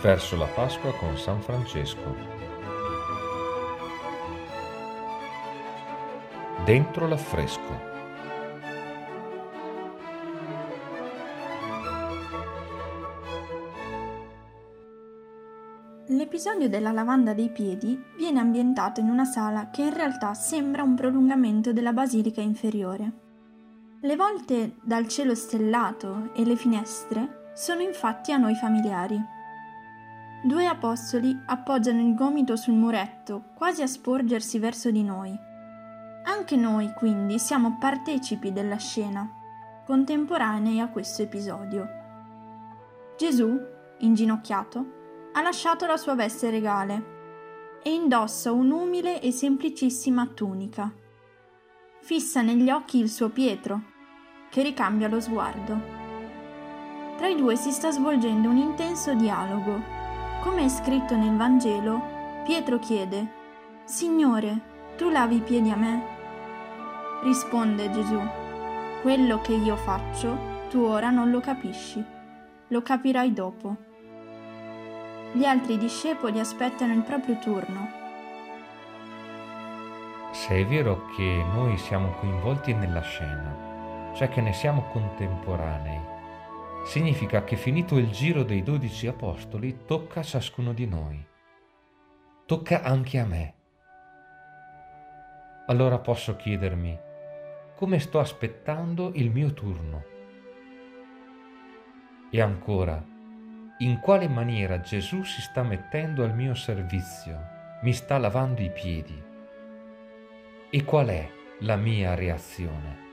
verso la Pasqua con San Francesco. Dentro l'affresco. L'episodio della lavanda dei piedi viene ambientato in una sala che in realtà sembra un prolungamento della basilica inferiore. Le volte dal cielo stellato e le finestre sono infatti a noi familiari. Due apostoli appoggiano il gomito sul muretto, quasi a sporgersi verso di noi. Anche noi, quindi, siamo partecipi della scena, contemporanei a questo episodio. Gesù, inginocchiato, ha lasciato la sua veste regale e indossa un'umile e semplicissima tunica. Fissa negli occhi il suo Pietro, che ricambia lo sguardo. Tra i due si sta svolgendo un intenso dialogo. Come è scritto nel Vangelo, Pietro chiede, Signore, tu lavi i piedi a me? Risponde Gesù, quello che io faccio, tu ora non lo capisci, lo capirai dopo. Gli altri discepoli aspettano il proprio turno. Se è vero che noi siamo coinvolti nella scena, cioè che ne siamo contemporanei, significa che finito il giro dei dodici apostoli tocca a ciascuno di noi. Tocca anche a me. Allora posso chiedermi come sto aspettando il mio turno. E ancora, in quale maniera Gesù si sta mettendo al mio servizio, mi sta lavando i piedi e qual è la mia reazione.